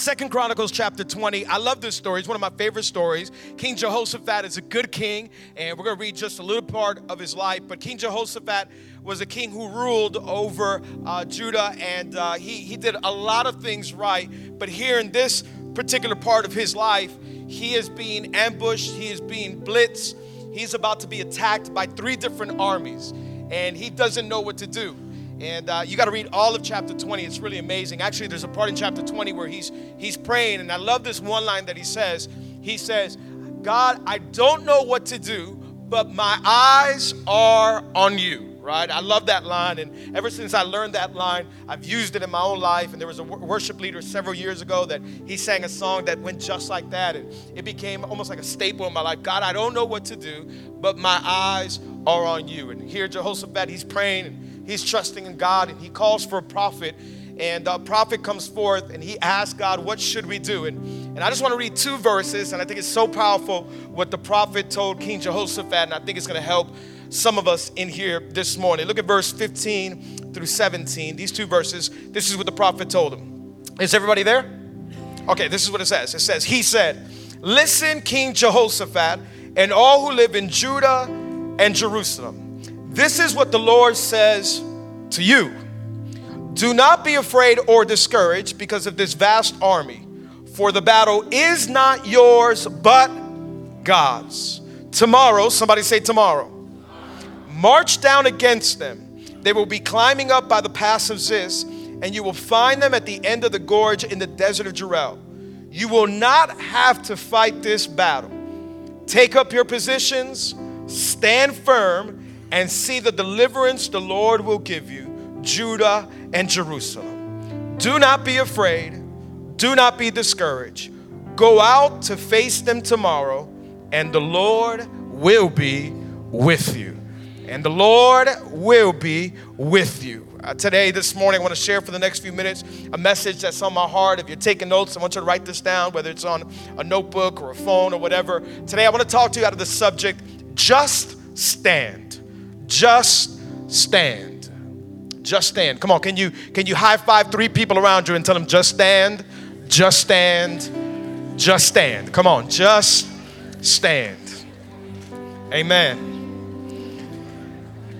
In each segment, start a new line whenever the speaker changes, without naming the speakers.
Second Chronicles chapter 20. I love this story. It's one of my favorite stories. King Jehoshaphat is a good king, and we're going to read just a little part of his life. But King Jehoshaphat was a king who ruled over uh, Judah, and uh, he, he did a lot of things right. But here in this particular part of his life, he is being ambushed, he is being blitzed, he's about to be attacked by three different armies, and he doesn't know what to do. And uh, you got to read all of chapter 20. It's really amazing. Actually, there's a part in chapter 20 where he's he's praying, and I love this one line that he says. He says, "God, I don't know what to do, but my eyes are on you." Right? I love that line, and ever since I learned that line, I've used it in my own life. And there was a worship leader several years ago that he sang a song that went just like that, and it became almost like a staple in my life. God, I don't know what to do, but my eyes are on you. And here, Jehoshaphat, he's praying. He's trusting in God and he calls for a prophet. And a prophet comes forth and he asks God, What should we do? And, and I just want to read two verses, and I think it's so powerful what the prophet told King Jehoshaphat, and I think it's going to help some of us in here this morning. Look at verse 15 through 17. These two verses, this is what the prophet told him. Is everybody there? Okay, this is what it says. It says, He said, Listen, King Jehoshaphat, and all who live in Judah and Jerusalem. This is what the Lord says to you Do not be afraid or discouraged because of this vast army, for the battle is not yours, but God's. Tomorrow, somebody say tomorrow, march down against them. They will be climbing up by the pass of Ziz, and you will find them at the end of the gorge in the desert of Jeruel. You will not have to fight this battle. Take up your positions, stand firm, and see the deliverance the Lord will give you, Judah and Jerusalem. Do not be afraid, do not be discouraged. Go out to face them tomorrow, and the Lord will be with you. And the Lord will be with you. Uh, today, this morning, I want to share for the next few minutes a message that's on my heart. If you're taking notes, I want you to write this down, whether it's on a notebook or a phone or whatever. Today, I want to talk to you out of the subject just stand. Just stand. Just stand. Come on, can you can you high five three people around you and tell them just stand, just stand, just stand. Come on, just stand. Amen.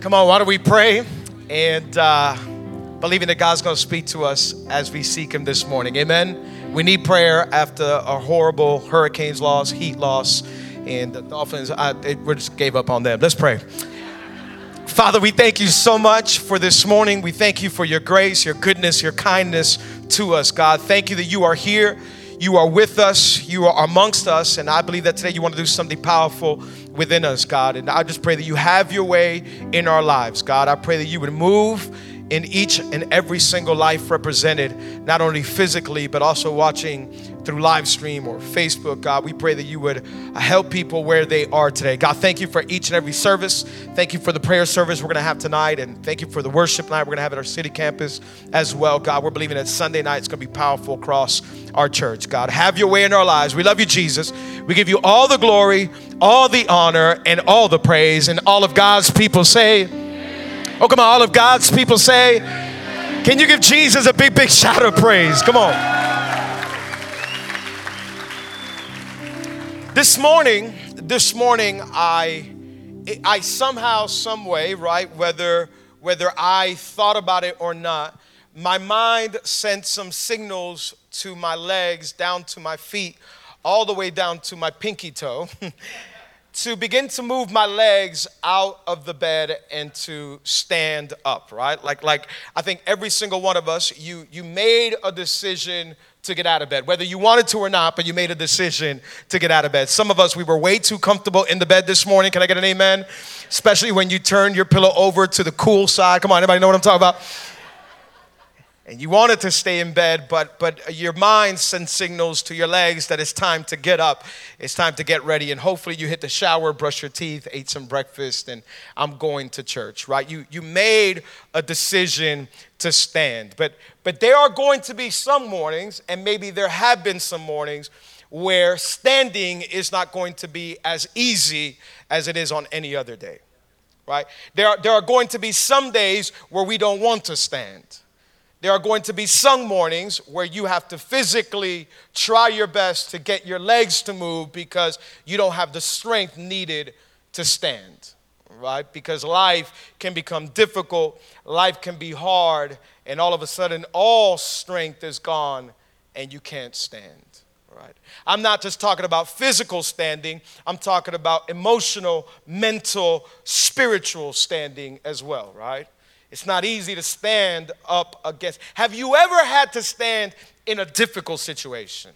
Come on, why don't we pray and uh, believing that God's going to speak to us as we seek Him this morning. Amen. We need prayer after a horrible hurricanes loss, heat loss, and the Dolphins. I, it, we just gave up on them. Let's pray. Father, we thank you so much for this morning. We thank you for your grace, your goodness, your kindness to us, God. Thank you that you are here. You are with us. You are amongst us. And I believe that today you want to do something powerful within us, God. And I just pray that you have your way in our lives, God. I pray that you would move in each and every single life represented, not only physically, but also watching through live stream or Facebook. God, we pray that you would help people where they are today. God, thank you for each and every service. Thank you for the prayer service we're going to have tonight. And thank you for the worship night we're going to have at our city campus as well. God, we're believing that Sunday night is going to be powerful across our church. God, have your way in our lives. We love you, Jesus. We give you all the glory, all the honor, and all the praise. And all of God's people say, Oh, come on, all of God's people say, Can you give Jesus a big, big shout of praise? Come on. This morning, this morning, I, I somehow, some way, right, whether whether I thought about it or not, my mind sent some signals to my legs, down to my feet, all the way down to my pinky toe. to begin to move my legs out of the bed and to stand up right? Like like i think every single one of us you you made a decision to get out of bed whether you wanted to or not but you made a decision to get out of bed. Some of us we were way too comfortable in the bed this morning. Can i get an amen? Especially when you turn your pillow over to the cool side. Come on anybody know what i'm talking about and you wanted to stay in bed, but, but your mind sends signals to your legs that it's time to get up, it's time to get ready, and hopefully you hit the shower, brush your teeth, ate some breakfast, and I'm going to church, right? You, you made a decision to stand. But, but there are going to be some mornings, and maybe there have been some mornings, where standing is not going to be as easy as it is on any other day, right? There are, there are going to be some days where we don't want to stand there are going to be some mornings where you have to physically try your best to get your legs to move because you don't have the strength needed to stand, right? Because life can become difficult, life can be hard, and all of a sudden all strength is gone and you can't stand. Right. I'm not just talking about physical standing, I'm talking about emotional, mental, spiritual standing as well, right? It's not easy to stand up against. Have you ever had to stand in a difficult situation?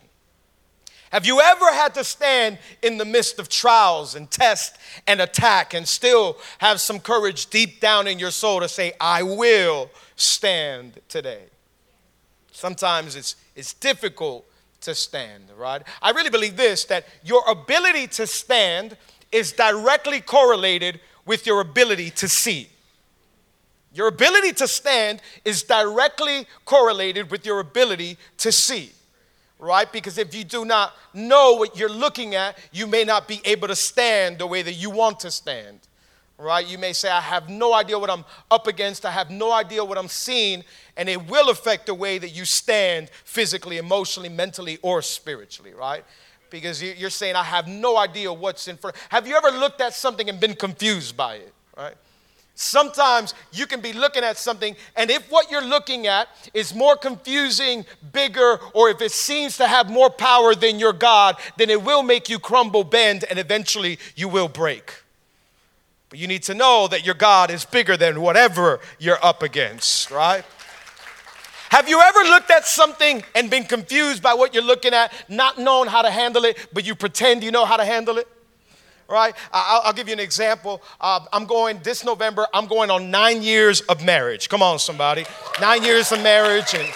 Have you ever had to stand in the midst of trials and test and attack and still have some courage deep down in your soul to say, I will stand today? Sometimes it's, it's difficult to stand, right? I really believe this that your ability to stand is directly correlated with your ability to see. Your ability to stand is directly correlated with your ability to see, right? Because if you do not know what you're looking at, you may not be able to stand the way that you want to stand, right? You may say, I have no idea what I'm up against, I have no idea what I'm seeing, and it will affect the way that you stand physically, emotionally, mentally, or spiritually, right? Because you're saying, I have no idea what's in front. Have you ever looked at something and been confused by it, right? Sometimes you can be looking at something, and if what you're looking at is more confusing, bigger, or if it seems to have more power than your God, then it will make you crumble, bend, and eventually you will break. But you need to know that your God is bigger than whatever you're up against, right? Have you ever looked at something and been confused by what you're looking at, not knowing how to handle it, but you pretend you know how to handle it? Right? I'll, I'll, give you an example. Uh, I'm going this November, I'm going on nine years of marriage. Come on, somebody. Nine years of marriage, and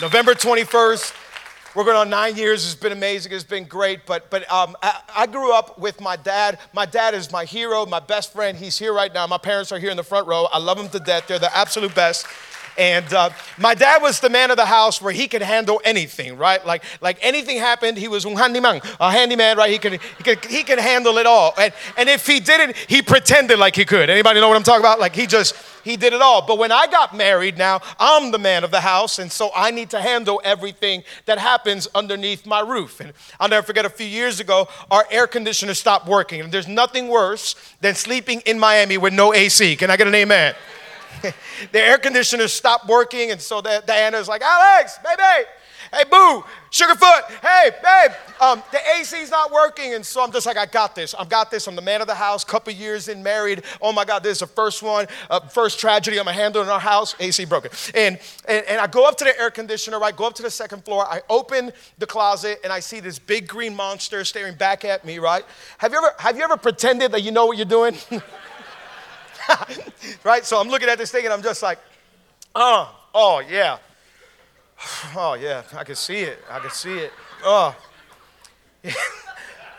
November 21st, we're going on nine years. It's been amazing. It's been great. But, but um, I, I, grew up with my dad. My dad is my hero, my best friend. He's here right now. My parents are here in the front row. I love them to death. They're the absolute best. And uh, my dad was the man of the house where he could handle anything, right? Like, like anything happened, he was un handyman, a handyman, right? He could, he could, he could handle it all. And, and if he didn't, he pretended like he could. Anybody know what I'm talking about? Like he just, he did it all. But when I got married now, I'm the man of the house, and so I need to handle everything that happens underneath my roof. And I'll never forget a few years ago, our air conditioner stopped working. And there's nothing worse than sleeping in Miami with no AC. Can I get an amen? the air conditioner stopped working, and so Diana's like, Alex, baby, hey, boo, Sugarfoot, hey, babe, um, the AC's not working. And so I'm just like, I got this. I've got this. I'm the man of the house, couple years in, married. Oh my God, this is the first one, uh, first tragedy I'm handling in our house. AC broken. And, and, and I go up to the air conditioner, right? go up to the second floor. I open the closet and I see this big green monster staring back at me, right? Have you ever, have you ever pretended that you know what you're doing? right? So I'm looking at this thing and I'm just like, oh, oh, yeah. Oh, yeah, I can see it. I can see it. Oh.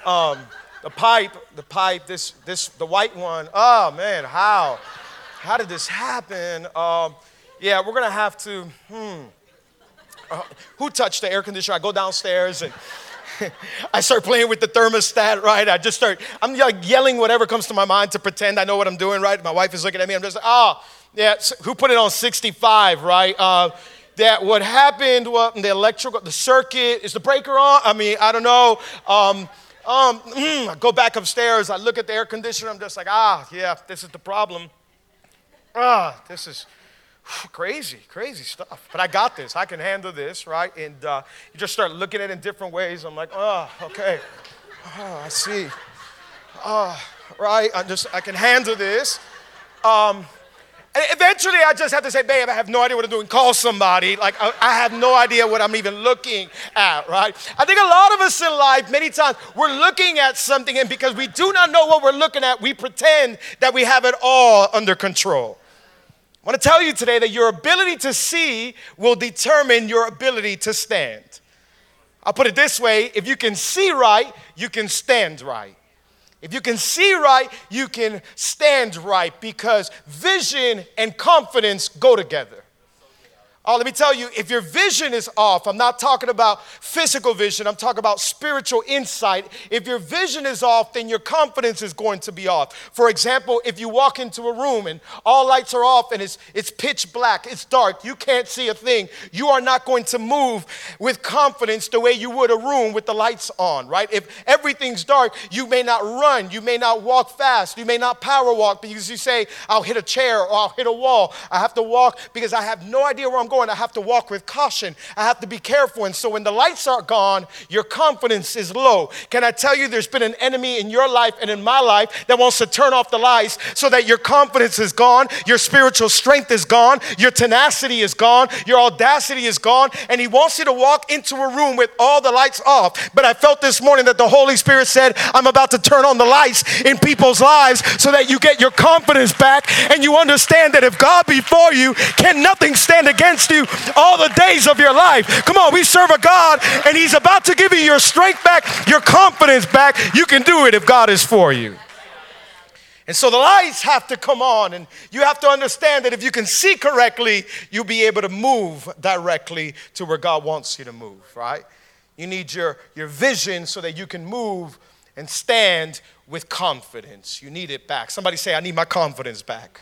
um, the pipe, the pipe, this, this, the white one. Oh, man, how? How did this happen? Um, yeah, we're going to have to, hmm. Uh, who touched the air conditioner? I go downstairs and I start playing with the thermostat, right? I just start, I'm like yelling whatever comes to my mind to pretend I know what I'm doing, right? My wife is looking at me. I'm just like, oh, yeah, who put it on 65, right? Uh, that what happened, what the electrical, the circuit, is the breaker on? I mean, I don't know. Um, um, mm, I go back upstairs, I look at the air conditioner, I'm just like, ah, yeah, this is the problem. Ah, this is, crazy, crazy stuff. But I got this. I can handle this, right? And uh, you just start looking at it in different ways. I'm like, oh, okay. Oh, I see. Oh, right. I just I can handle this. Um, and eventually, I just have to say, babe, I have no idea what I'm doing. Call somebody. Like, I, I, have no idea what I'm even looking at, right? I think a lot of us in life, many times, we're looking at something, and because we do not know what we're looking at, we pretend that we have it all under control. I want to tell you today that your ability to see will determine your ability to stand. I'll put it this way if you can see right, you can stand right. If you can see right, you can stand right because vision and confidence go together. Oh, let me tell you, if your vision is off, I'm not talking about physical vision, I'm talking about spiritual insight. If your vision is off, then your confidence is going to be off. For example, if you walk into a room and all lights are off and it's, it's pitch black, it's dark, you can't see a thing, you are not going to move with confidence the way you would a room with the lights on, right? If everything's dark, you may not run, you may not walk fast, you may not power walk because you say, I'll hit a chair or I'll hit a wall. I have to walk because I have no idea where I'm going going, I have to walk with caution. I have to be careful. And so when the lights are gone, your confidence is low. Can I tell you, there's been an enemy in your life and in my life that wants to turn off the lights so that your confidence is gone, your spiritual strength is gone, your tenacity is gone, your audacity is gone. And he wants you to walk into a room with all the lights off. But I felt this morning that the Holy Spirit said, I'm about to turn on the lights in people's lives so that you get your confidence back and you understand that if God before you, can nothing stand against you all the days of your life. Come on, we serve a God and He's about to give you your strength back, your confidence back. You can do it if God is for you. And so the lights have to come on, and you have to understand that if you can see correctly, you'll be able to move directly to where God wants you to move, right? You need your, your vision so that you can move and stand with confidence. You need it back. Somebody say, I need my confidence back.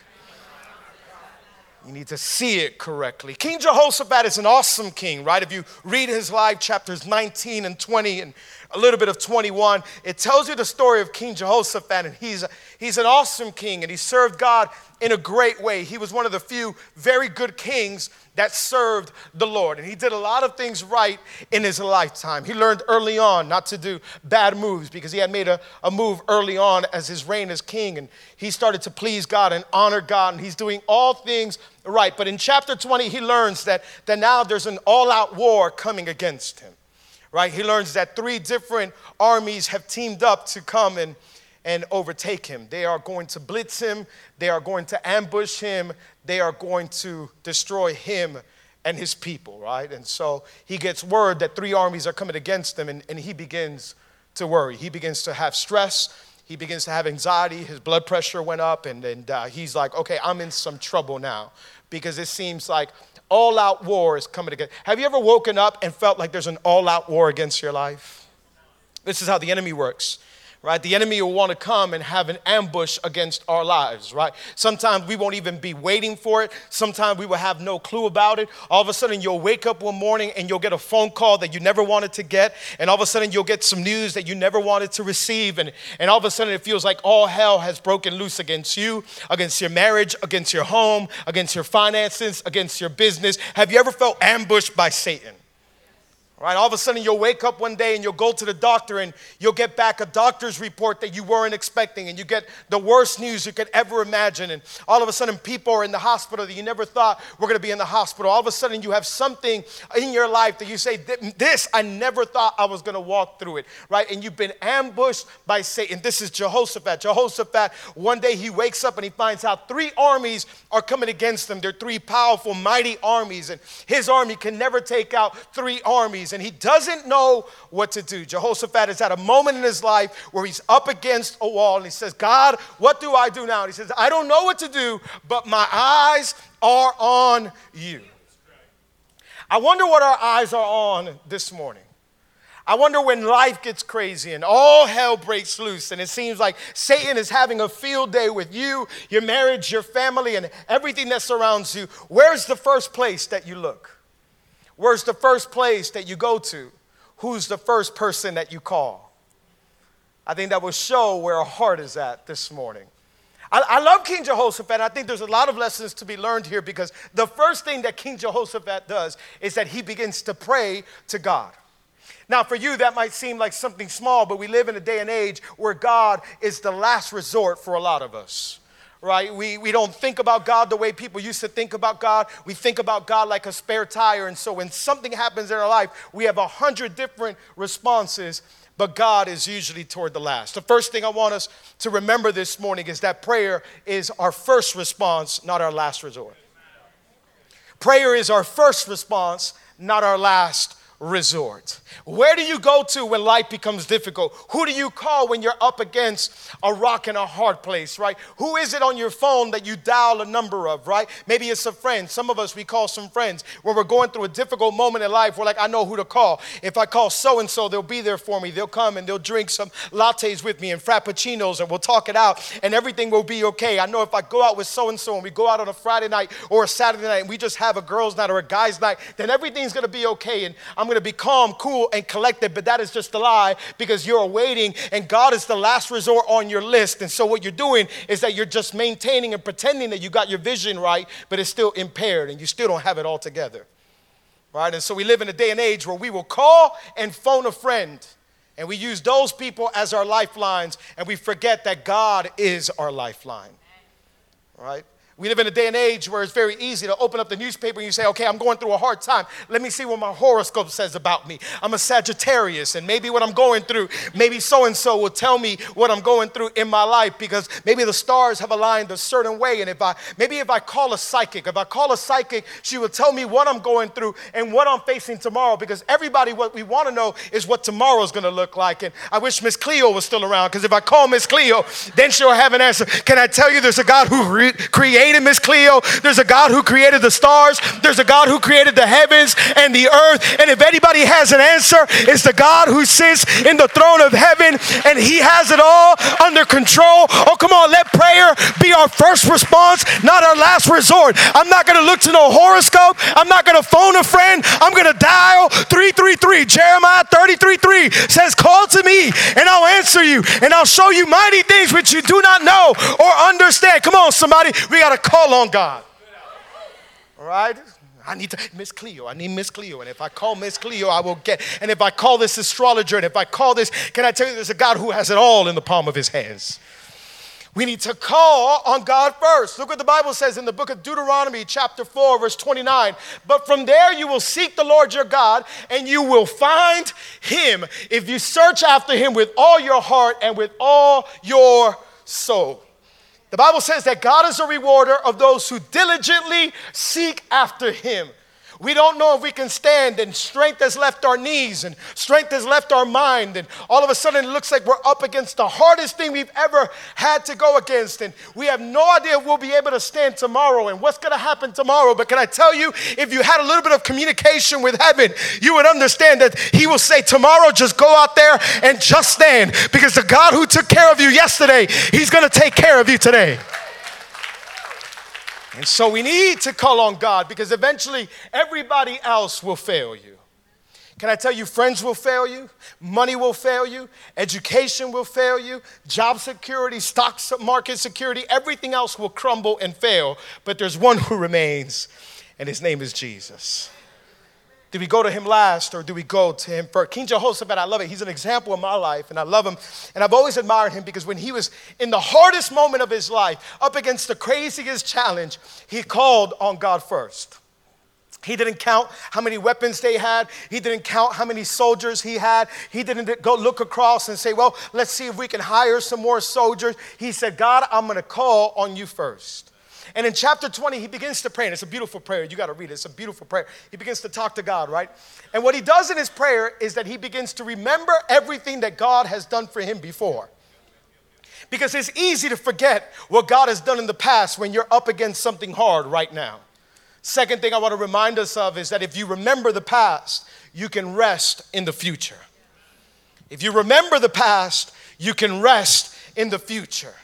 You need to see it correctly. King Jehoshaphat is an awesome king, right? If you read his life, chapters 19 and 20 and a little bit of 21, it tells you the story of King Jehoshaphat, and he's, he's an awesome king, and he served God in a great way. He was one of the few very good kings that served the Lord. And he did a lot of things right in his lifetime. He learned early on not to do bad moves because he had made a, a move early on as his reign as king. And he started to please God and honor God. And he's doing all things right. But in chapter 20, he learns that, that now there's an all out war coming against him. Right? He learns that three different armies have teamed up to come and and overtake him. They are going to blitz him, they are going to ambush him, they are going to destroy him and his people, right? And so he gets word that three armies are coming against him, and, and he begins to worry. He begins to have stress. He begins to have anxiety. His blood pressure went up, and, and uh, he's like, okay, I'm in some trouble now because it seems like all out war is coming against. Have you ever woken up and felt like there's an all out war against your life? This is how the enemy works right? The enemy will want to come and have an ambush against our lives, right? Sometimes we won't even be waiting for it. Sometimes we will have no clue about it. All of a sudden, you'll wake up one morning and you'll get a phone call that you never wanted to get. And all of a sudden, you'll get some news that you never wanted to receive. And, and all of a sudden, it feels like all hell has broken loose against you, against your marriage, against your home, against your finances, against your business. Have you ever felt ambushed by Satan? Right, all of a sudden you'll wake up one day and you'll go to the doctor and you'll get back a doctor's report that you weren't expecting and you get the worst news you could ever imagine and all of a sudden people are in the hospital that you never thought were going to be in the hospital. All of a sudden you have something in your life that you say this I never thought I was going to walk through it, right? And you've been ambushed by Satan. This is Jehoshaphat. Jehoshaphat one day he wakes up and he finds out three armies are coming against him. They're three powerful mighty armies and his army can never take out three and he doesn't know what to do. Jehoshaphat is at a moment in his life where he's up against a wall and he says, God, what do I do now? And he says, I don't know what to do, but my eyes are on you. I wonder what our eyes are on this morning. I wonder when life gets crazy and all hell breaks loose, and it seems like Satan is having a field day with you, your marriage, your family, and everything that surrounds you. Where's the first place that you look? Where's the first place that you go to? Who's the first person that you call? I think that will show where our heart is at this morning. I, I, love King Jehoshaphat. I think there's a lot of lessons to be learned here because the first thing that King Jehoshaphat does is that he begins to pray to God. Now, for you, that might seem like something small, but we live in a day and age where God is the last resort for a lot of us right? We, we don't think about God the way people used to think about God. We think about God like a spare tire. And so when something happens in our life, we have a hundred different responses, but God is usually toward the last. The first thing I want us to remember this morning is that prayer is our first response, not our last resort. Prayer is our first response, not our last resort. Where do you go to when life becomes difficult? Who do you call when you're up against a rock and a hard place, right? Who is it on your phone that you dial a number of, right? Maybe it's a friend. Some of us, we call some friends. When we're going through a difficult moment in life, we're like, I know who to call. If I call so and so, they'll be there for me. They'll come and they'll drink some lattes with me and frappuccinos and we'll talk it out and everything will be okay. I know if I go out with so and so and we go out on a Friday night or a Saturday night and we just have a girls' night or a guys' night, then everything's gonna be okay and I'm gonna be calm, cool, and collected, but that is just a lie because you're waiting and God is the last resort on your list. And so what you're doing is that you're just maintaining and pretending that you got your vision right, but it's still impaired and you still don't have it all together. Right? And so we live in a day and age where we will call and phone a friend. And we use those people as our lifelines, and we forget that God is our lifeline. Right? We live in a day and age where it's very easy to open up the newspaper and you say, okay, I'm going through a hard time. Let me see what my horoscope says about me. I'm a Sagittarius, and maybe what I'm going through, maybe so and so will tell me what I'm going through in my life because maybe the stars have aligned a certain way. And if I, maybe if I call a psychic, if I call a psychic, she will tell me what I'm going through and what I'm facing tomorrow because everybody, what we want to know is what tomorrow is going to look like. And I wish Miss Cleo was still around because if I call Miss Cleo, then she'll have an answer. Can I tell you there's a God who re- created Miss Cleo. There's a God who created the stars. There's a God who created the heavens and the earth. And if anybody has an answer, it's the God who sits in the throne of heaven and he has it all under control. Oh, come on, let prayer be our first response, not our last resort. I'm not going to look to no horoscope. I'm not going to phone a friend. I'm going to dial 333. Jeremiah 33 3 says, Call to me and I'll answer you and I'll show you mighty things which you do not know or understand. Come on, somebody. We got to call on God. All right? I need to, Miss Cleo, I need Miss Cleo. And if I call Miss Cleo, I will get. And if I call this astrologer, and if I call this, can I tell you there's a God who has it all in the palm of his hands? We need to call on God first. Look what the Bible says in the book of Deuteronomy, chapter 4, verse 29. But from there you will seek the Lord your God, and you will find him if you search after him with all your heart and with all your soul. The Bible says that God is a rewarder of those who diligently seek after him. We don't know if we can stand, and strength has left our knees, and strength has left our mind, and all of a sudden it looks like we're up against the hardest thing we've ever had to go against, and we have no idea if we'll be able to stand tomorrow and what's going to happen tomorrow. But can I tell you, if you had a little bit of communication with heaven, you would understand that He will say, Tomorrow, just go out there and just stand, because the God who took care of you yesterday, He's going to take care of you today. And so we need to call on God because eventually everybody else will fail you. Can I tell you, friends will fail you, money will fail you, education will fail you, job security, stock market security, everything else will crumble and fail. But there's one who remains, and his name is Jesus. Do we go to him last or do we go to him first? King Jehoshaphat, I love it. He's an example in my life and I love him. And I've always admired him because when he was in the hardest moment of his life, up against the craziest challenge, he called on God first. He didn't count how many weapons they had. He didn't count how many soldiers he had. He didn't go look across and say, Well, let's see if we can hire some more soldiers. He said, God, I'm going to call on you first. And in chapter 20, he begins to pray, and it's a beautiful prayer. You got to read it. It's a beautiful prayer. He begins to talk to God, right? And what he does in his prayer is that he begins to remember everything that God has done for him before. Because it's easy to forget what God has done in the past when you're up against something hard right now. Second thing I want to remind us of is that if you remember the past, you can rest in the future. If you remember the past, you can rest in the future.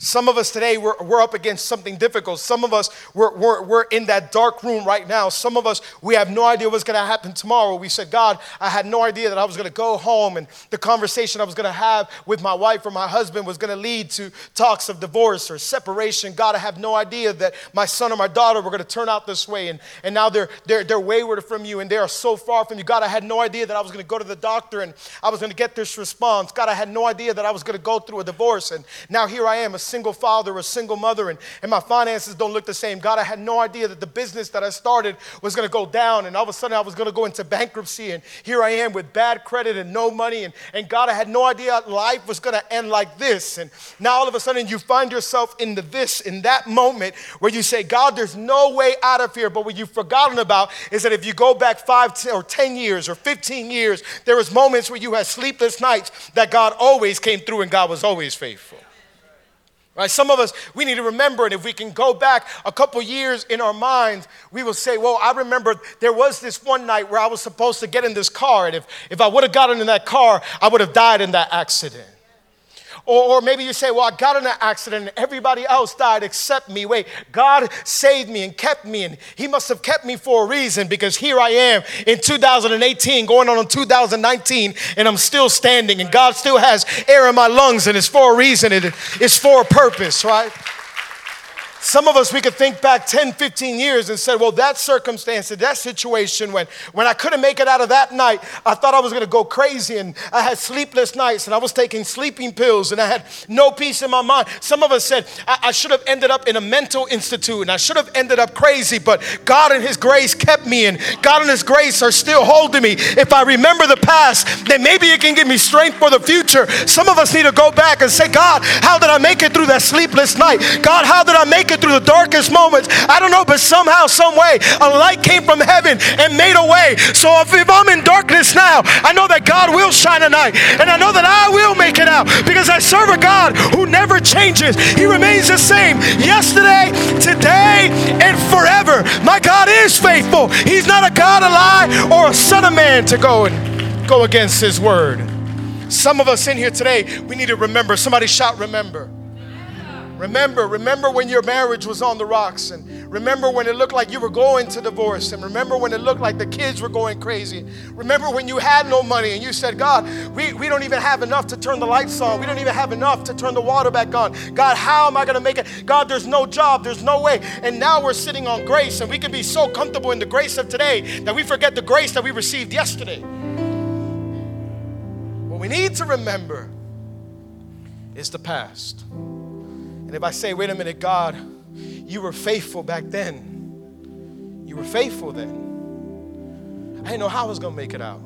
Some of us today, we're, we're up against something difficult. Some of us, we're, we're, we're in that dark room right now. Some of us, we have no idea what's going to happen tomorrow. We said, God, I had no idea that I was going to go home and the conversation I was going to have with my wife or my husband was going to lead to talks of divorce or separation. God, I have no idea that my son or my daughter were going to turn out this way. And, and now they're, they're, they're wayward from you and they are so far from you. God, I had no idea that I was going to go to the doctor and I was going to get this response. God, I had no idea that I was going to go through a divorce. And now here I am, single father or a single mother and, and my finances don't look the same. God, I had no idea that the business that I started was going to go down and all of a sudden I was going to go into bankruptcy and here I am with bad credit and no money. And, and God, I had no idea life was going to end like this. And now all of a sudden you find yourself in the this, in that moment where you say, God, there's no way out of here. But what you've forgotten about is that if you go back five or 10 years or 15 years, there was moments where you had sleepless nights that God always came through and God was always faithful. Right? Some of us, we need to remember and If we can go back a couple years in our minds, we will say, Well, I remember there was this one night where I was supposed to get in this car, and if, if I would have gotten in that car, I would have died in that accident. Or, or maybe you say, Well, I got in an accident and everybody else died except me. Wait, God saved me and kept me, and He must have kept me for a reason because here I am in 2018, going on in 2019, and I'm still standing, and God still has air in my lungs, and it's for a reason, it is for a purpose, right? Some of us, we could think back 10, 15 years and say, well, that circumstance, that situation, when, when I couldn't make it out of that night, I thought I was going to go crazy and I had sleepless nights and I was taking sleeping pills and I had no peace in my mind. Some of us said, I, I should have ended up in a mental institute and I should have ended up crazy, but God in His grace kept me and God in His grace are still holding me. If I remember the past, then maybe it can give me strength for the future. Some of us need to go back and say, God, how did I make it through that sleepless night? God, how did I make it through the darkest moments. I don't know, but somehow, some way, a light came from heaven and made a way. So if, if I'm in darkness now, I know that God will shine a light, and I know that I will make it out because I serve a God who never changes. He remains the same yesterday, today, and forever. My God is faithful. He's not a God of lie or a son of man to go and go against his word. Some of us in here today, we need to remember. Somebody shout, remember. Remember, remember when your marriage was on the rocks, and remember when it looked like you were going to divorce, and remember when it looked like the kids were going crazy. Remember when you had no money and you said, God, we, we don't even have enough to turn the lights on. We don't even have enough to turn the water back on. God, how am I going to make it? God, there's no job, there's no way. And now we're sitting on grace, and we can be so comfortable in the grace of today that we forget the grace that we received yesterday. What we need to remember is the past. And if I say, wait a minute, God, you were faithful back then, you were faithful then. I didn't know how I was going to make it out.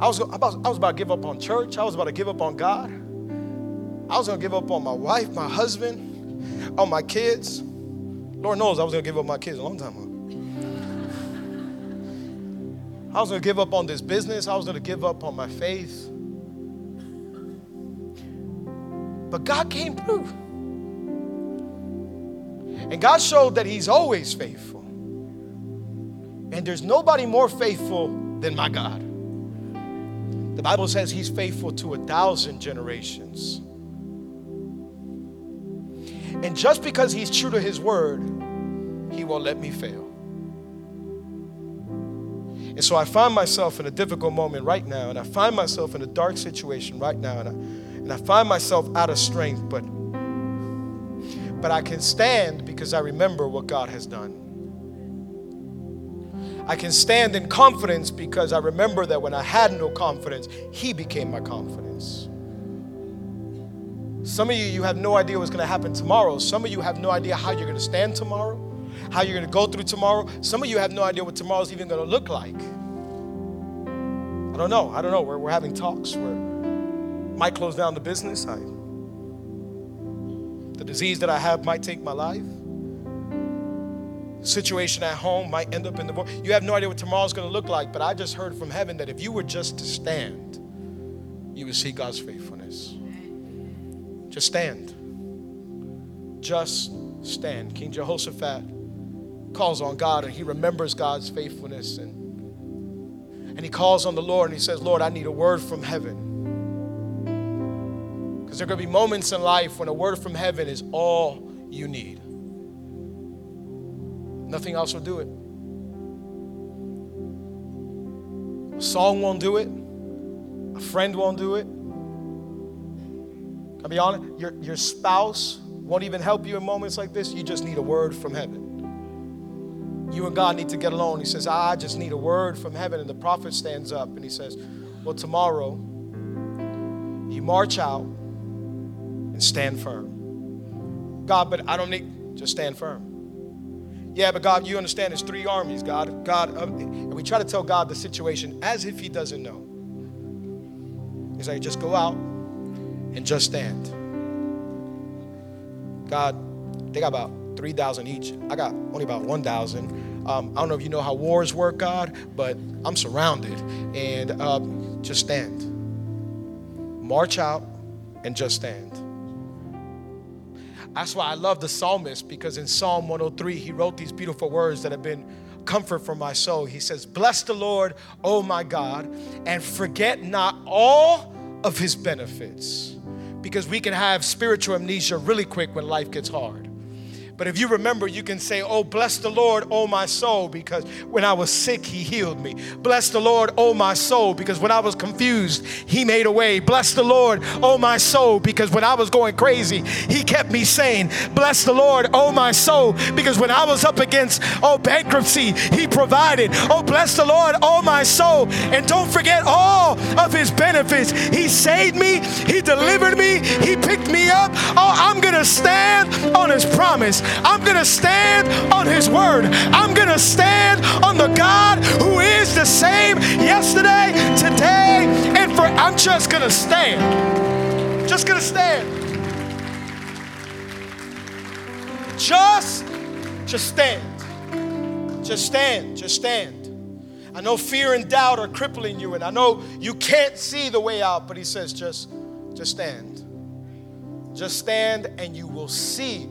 I was, about, I was about to give up on church. I was about to give up on God. I was going to give up on my wife, my husband, on my kids. Lord knows I was going to give up my kids a long time ago. I was going to give up on this business. I was going to give up on my faith. But God came through. And God showed that He's always faithful. And there's nobody more faithful than my God. The Bible says He's faithful to a thousand generations. And just because He's true to His word, He won't let me fail. And so I find myself in a difficult moment right now, and I find myself in a dark situation right now, and I and I find myself out of strength, but but I can stand because I remember what God has done. I can stand in confidence because I remember that when I had no confidence, He became my confidence. Some of you, you have no idea what's going to happen tomorrow. Some of you have no idea how you're going to stand tomorrow, how you're going to go through tomorrow. Some of you have no idea what tomorrow's even going to look like. I don't know. I don't know. We're, we're having talks. We're, might close down the business. I, the disease that I have might take my life. Situation at home might end up in the. You have no idea what tomorrow's going to look like, but I just heard from heaven that if you were just to stand, you would see God's faithfulness. Just stand. Just stand. King Jehoshaphat calls on God and he remembers God's faithfulness and and he calls on the Lord and he says, Lord, I need a word from heaven. Because there are going to be moments in life when a word from heaven is all you need. Nothing else will do it. A song won't do it. A friend won't do it. I'll be honest, your, your spouse won't even help you in moments like this. You just need a word from heaven. You and God need to get alone. He says, I just need a word from heaven. And the prophet stands up and he says, Well, tomorrow you march out and stand firm. God, but I don't need, just stand firm. Yeah, but God, you understand there's three armies, God. God, and we try to tell God the situation as if He doesn't know. He's like, just go out and just stand. God, they got about 3,000 each. I got only about 1,000. Um, I don't know if you know how wars work, God, but I'm surrounded. And uh, just stand. March out and just stand. That's why I love the psalmist because in Psalm 103, he wrote these beautiful words that have been comfort for my soul. He says, Bless the Lord, O my God, and forget not all of his benefits. Because we can have spiritual amnesia really quick when life gets hard. But if you remember, you can say, Oh, bless the Lord, oh my soul, because when I was sick, he healed me. Bless the Lord, oh my soul, because when I was confused, he made a way. Bless the Lord, oh my soul, because when I was going crazy, he kept me sane. Bless the Lord, oh my soul, because when I was up against, oh, bankruptcy, he provided. Oh, bless the Lord, oh my soul. And don't forget all of his benefits. He saved me, he delivered me, he picked me up. Oh, I'm going to stand on his promise. I'm going to stand on His word. I'm going to stand on the God who is the same yesterday, today, and for. I'm just going to stand. Just going to stand. Just, just stand. Just stand. Just stand. I know fear and doubt are crippling you, and I know you can't see the way out, but He says, just, just stand. Just stand, and you will see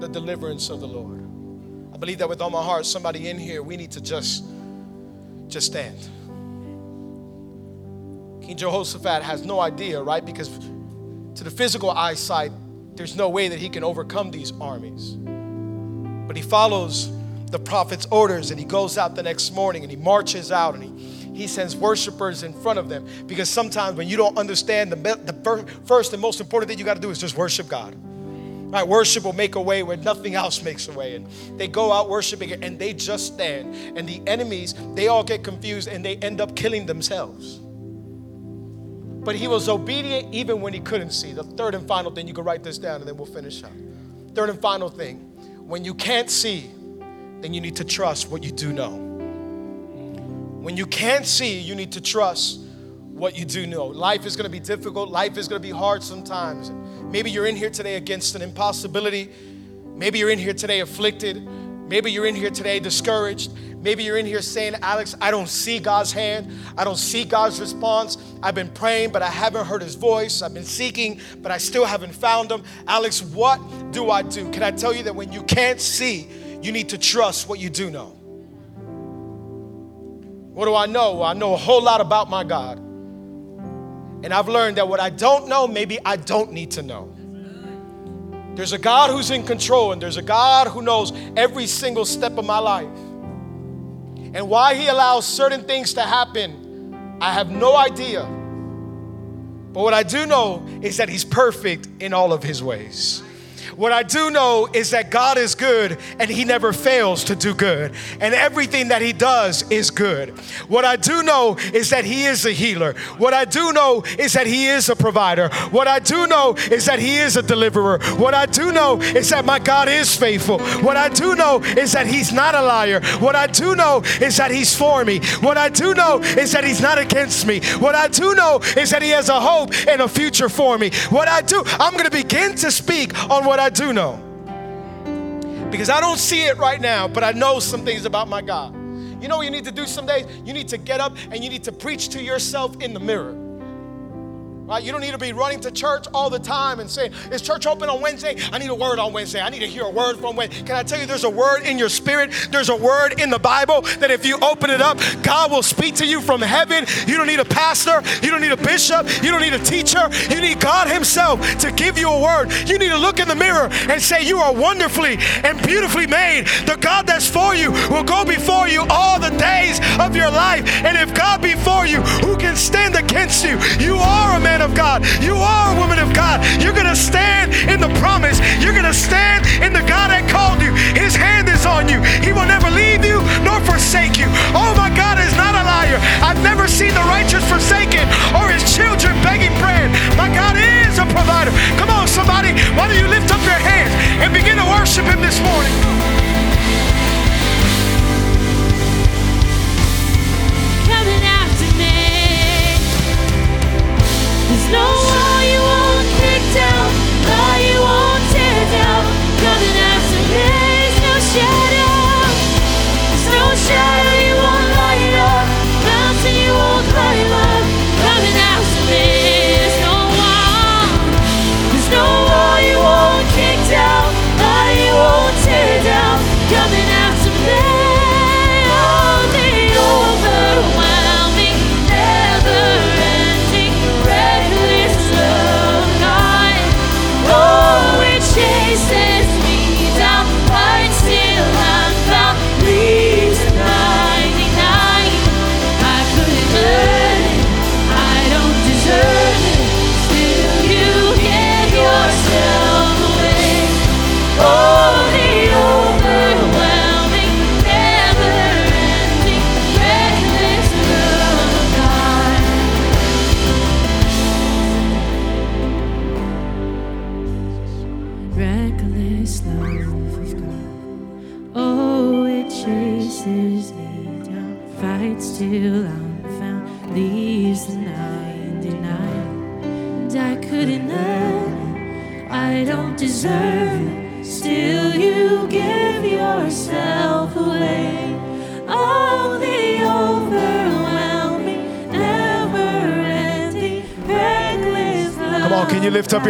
the deliverance of the Lord. I believe that with all my heart, somebody in here, we need to just, just stand. King Jehoshaphat has no idea, right? Because to the physical eyesight, there's no way that he can overcome these armies. But he follows the prophet's orders and he goes out the next morning and he marches out and he, he sends worshipers in front of them. Because sometimes when you don't understand, the, the first and most important thing you got to do is just worship God. Right, worship will make a way where nothing else makes a way. And they go out worshiping and they just stand. And the enemies, they all get confused and they end up killing themselves. But he was obedient even when he couldn't see. The third and final thing, you can write this down and then we'll finish up. Third and final thing, when you can't see, then you need to trust what you do know. When you can't see, you need to trust what you do know. Life is to be difficult, life is to be hard sometimes. Maybe you're in here today against an impossibility. Maybe you're in here today afflicted. Maybe you're in here today discouraged. Maybe you're in here saying, Alex, I don't see God's hand. I don't see God's response. I've been praying, but I haven't heard his voice. I've been seeking, but I still haven't found him. Alex, what do I do? Can I tell you that when you can't see, you need to trust what you do know? What do I know? I know a whole lot about my God. And I've learned that what I don't know, maybe I don't need to know. There's a God who's in control, and there's a God who knows every single step of my life. And why He allows certain things to happen, I have no idea. But what I do know is that He's perfect in all of His ways. What I do know is that God is good and He never fails to do good. And everything that He does is good. What I do know is that He is a healer. What I do know is that He is a provider. What I do know is that He is a deliverer. What I do know is that my God is faithful. What I do know is that He's not a liar. What I do know is that He's for me. What I do know is that He's not against me. What I do know is that He has a hope and a future for me. What I do, I'm going to begin to speak on what I do know. Because I don't see it right now, but I know some things about my God. You know what you need to do some days? You need to get up and you need to preach to yourself in the mirror. Right? You don't need to be running to church all the time and saying, Is church open on Wednesday? I need a word on Wednesday. I need to hear a word from Wednesday. Can I tell you there's a word in your spirit? There's a word in the Bible that if you open it up, God will speak to you from heaven. You don't need a pastor. You don't need a bishop. You don't need a teacher. You need God Himself to give you a word. You need to look in the mirror and say, You are wonderfully and beautifully made. The God that's for you will go before you all the days of your life. And if God be for you, who can stand against you? You are a man man of God. You are a woman of God. You're going to stand in the promise. You're going to stand in the God that called you. His hand is on you. He will never leave you nor forsake you. Oh, my God is not a liar. I've never seen the righteous forsaken or his children begging bread. My God is a provider. Come on, somebody.
Why don't you lift up your hands and begin
to worship him this morning? Yeah.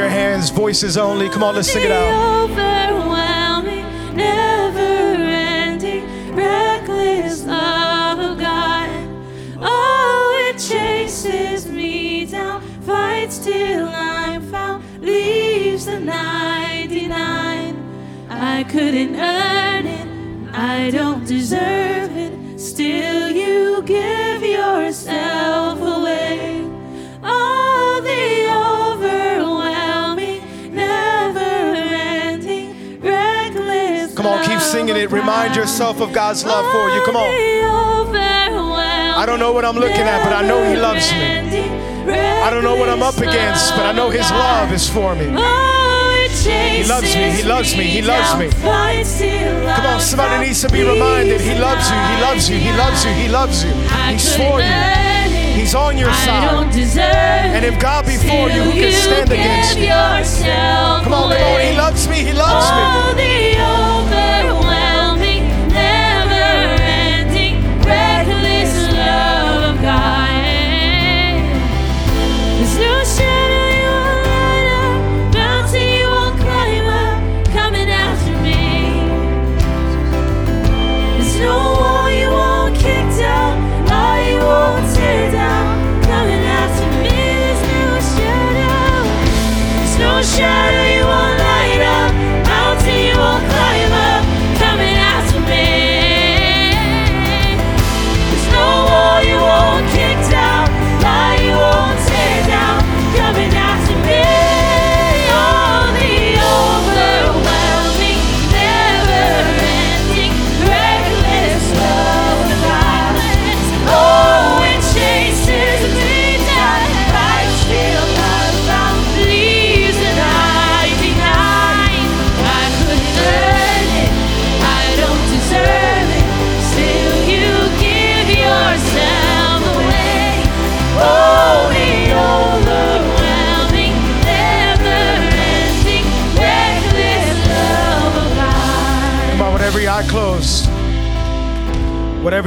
Your hands? Voices only. Come on, let's sing it out.
overwhelming, never-ending, reckless love of God. Oh, it chases me down, fights till I'm found, leaves the 99. I couldn't earn it, I don't deserve it. Still, you give yourself
Keep singing it. Remind yourself of God's love for you. Come on.
I
don't know what I'm looking at, but I know He loves me. I don't know what I'm up against, but I know His love is for me.
He
loves me, He loves me, He loves me. Come on, somebody needs to be reminded He loves you, He loves you, He loves you, He loves you. He's for you, He's on your side. And if God be for you, who can stand against you? Come on, come on, He loves me, He loves me.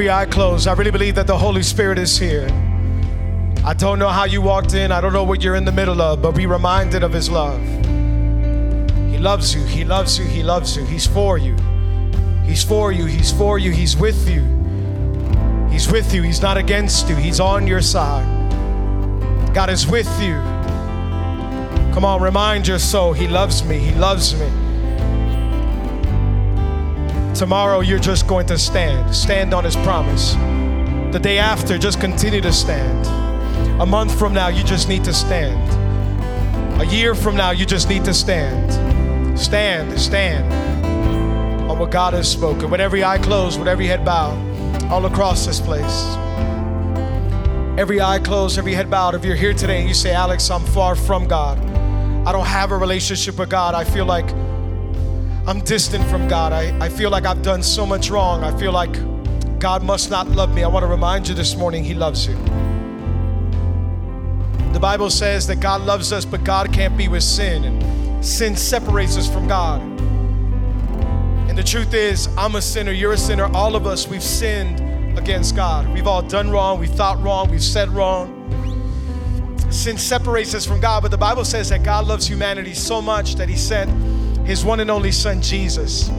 Every eye closed, I really believe that the Holy Spirit is here. I don't know how you walked in, I don't know what you're in the middle of, but be reminded of His love. He loves you, He loves you, He loves you. He's for you. He's for you, He's for you, He's with you. He's with you, He's not against you, He's on your side. God is with you. Come on, remind your soul, He loves me, He loves me. Tomorrow, you're just going to stand. Stand on His promise. The day after, just continue to stand. A month from now, you just need to stand. A year from now, you just need to stand. Stand, stand on what God has spoken. With every eye closed, with every head bowed, all across this place. Every eye closed, every head bowed. If you're here today and you say, Alex, I'm far from God, I don't have a relationship with God, I feel like I'm distant from God. I, I feel like I've done so much wrong. I feel like God must not love me. I want to remind you this morning, He loves you. The Bible says that God loves us, but God can't be with sin, and sin separates us from God. And the truth is, I'm a sinner, you're a sinner. All of us, we've sinned against God. We've all done wrong, we've thought wrong, we've said wrong. Sin separates us from God, but the Bible says that God loves humanity so much that He sent His one and only Son, Jesus.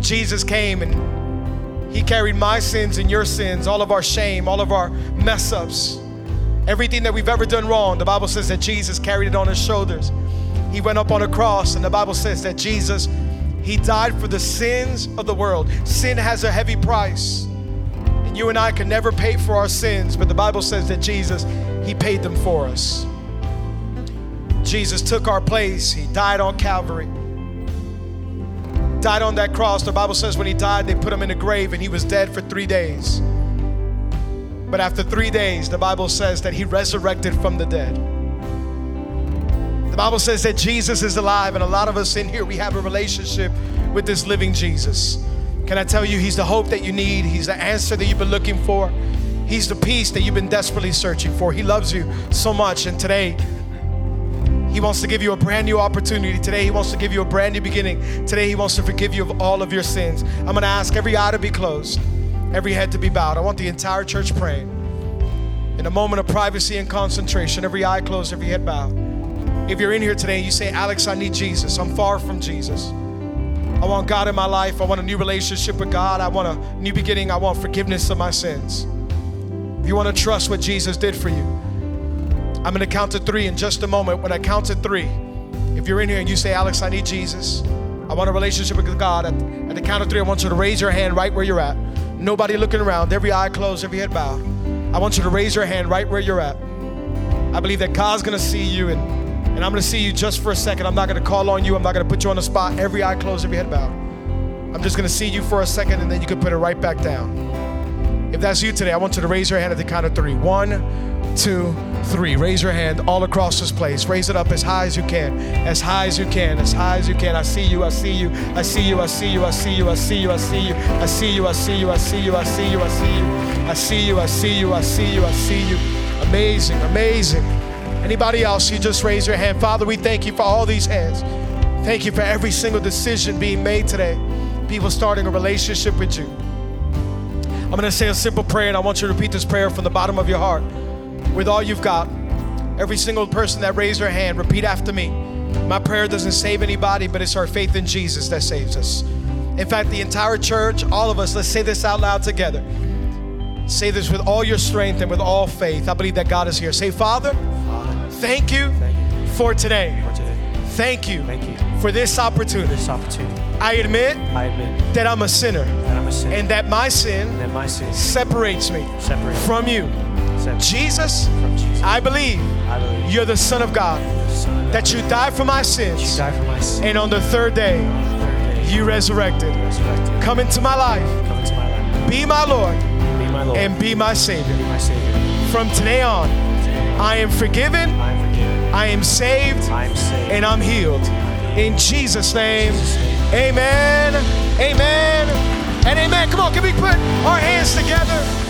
Jesus came and He carried my sins and your sins, all of our shame, all of our mess ups, everything that we've ever done wrong. The Bible says that Jesus carried it on His shoulders. He went up on a cross, and the Bible says that Jesus, He died for the sins of the world. Sin has a heavy price. And you and I can never pay for our sins, but the Bible says that Jesus, He paid them for us. Jesus took our place. He died on Calvary. Died on that cross. The Bible says when He died, they put Him in a grave and He was dead for three days. But after three days, the Bible says that He resurrected from the dead. The Bible says that Jesus is alive, and a lot of us in here, we have a relationship with this living Jesus. Can I tell you, He's the hope that you need, He's the answer that you've been looking for, He's the peace that you've been desperately searching for. He loves you so much, and today, He wants to give you a brand new opportunity. Today, He wants to give you a brand new beginning. Today, He wants to forgive you of all of your sins. I'm going to ask every eye to be closed, every head to be bowed. I want the entire church praying. In a moment of privacy and concentration, every eye closed, every head bowed. If you're in here today and you say, Alex, I need Jesus, I'm far from Jesus. I want God in my life. I want a new relationship with God. I want a new beginning. I want forgiveness of my sins. If you want to trust what Jesus did for you, I'm going to count to three in just a moment. When I count to three, if you're in here and you say, Alex, I need Jesus, I want a relationship with God, at, the count of three, I want you to raise your hand right where you're at. Nobody looking around, every eye closed, every head bowed. I want you to raise your hand right where you're at. I believe that God's going to see you and and I'm gonna see you just for a second. I'm not gonna call on you. I'm not gonna put you on the spot. Every eye closed, every head bowed. I'm just gonna see you for a second and then you can put it right back down. If that's you today, I want you to raise your hand at the count of three. One, two, three. Raise your hand all across this place. Raise it up as high as you can. As high as you can. As high as you can. I see you. I see you. I see you. I see you. I see you. I see you. I see you. I see you. I see you. I see you. I see you. I see you. I see you. I see you. I see you. I see you. Amazing. Amazing. Anybody else, you just raise your hand. Father, we thank you for all these hands. Thank you for every single decision being made today. People starting a relationship with you. I'm going to say a simple prayer, and I want you to repeat this prayer from the bottom of your heart with all you've got. Every single person that raised their hand, repeat after me. My prayer doesn't save anybody, but it's our faith in Jesus that saves us. In fact, the entire church, all of us, let's say this out loud together. Say this with all your strength and with all faith. I believe that God is here. Say, Father,
Father,
thank you
thank you
for today.
for today.
Thank you
Thank you
for this
for this opportunity.
I admit
I admit
that I'm a sinner
that I'm a sinner
and that my sin
that my sins
separates me
separate
from you.
separate
Jesus,
from Jesus.
I believe
I believe
you're the Son of God,
Son of
that you died for my
God.
sins,
for my sins.
and on the third day,
the third day
you resurrected.
resurrected.
Come into my life,
into my life.
be my Lord,
Be my Lord
and be my Savior.
be my Savior.
From today on,
Today
I am forgiven,
I am forgiven.
I am saved,
I am saved.
and I'm healed. In Jesus' name,
Jesus' name.
Amen, amen, and amen. Come on, can we put our hands together?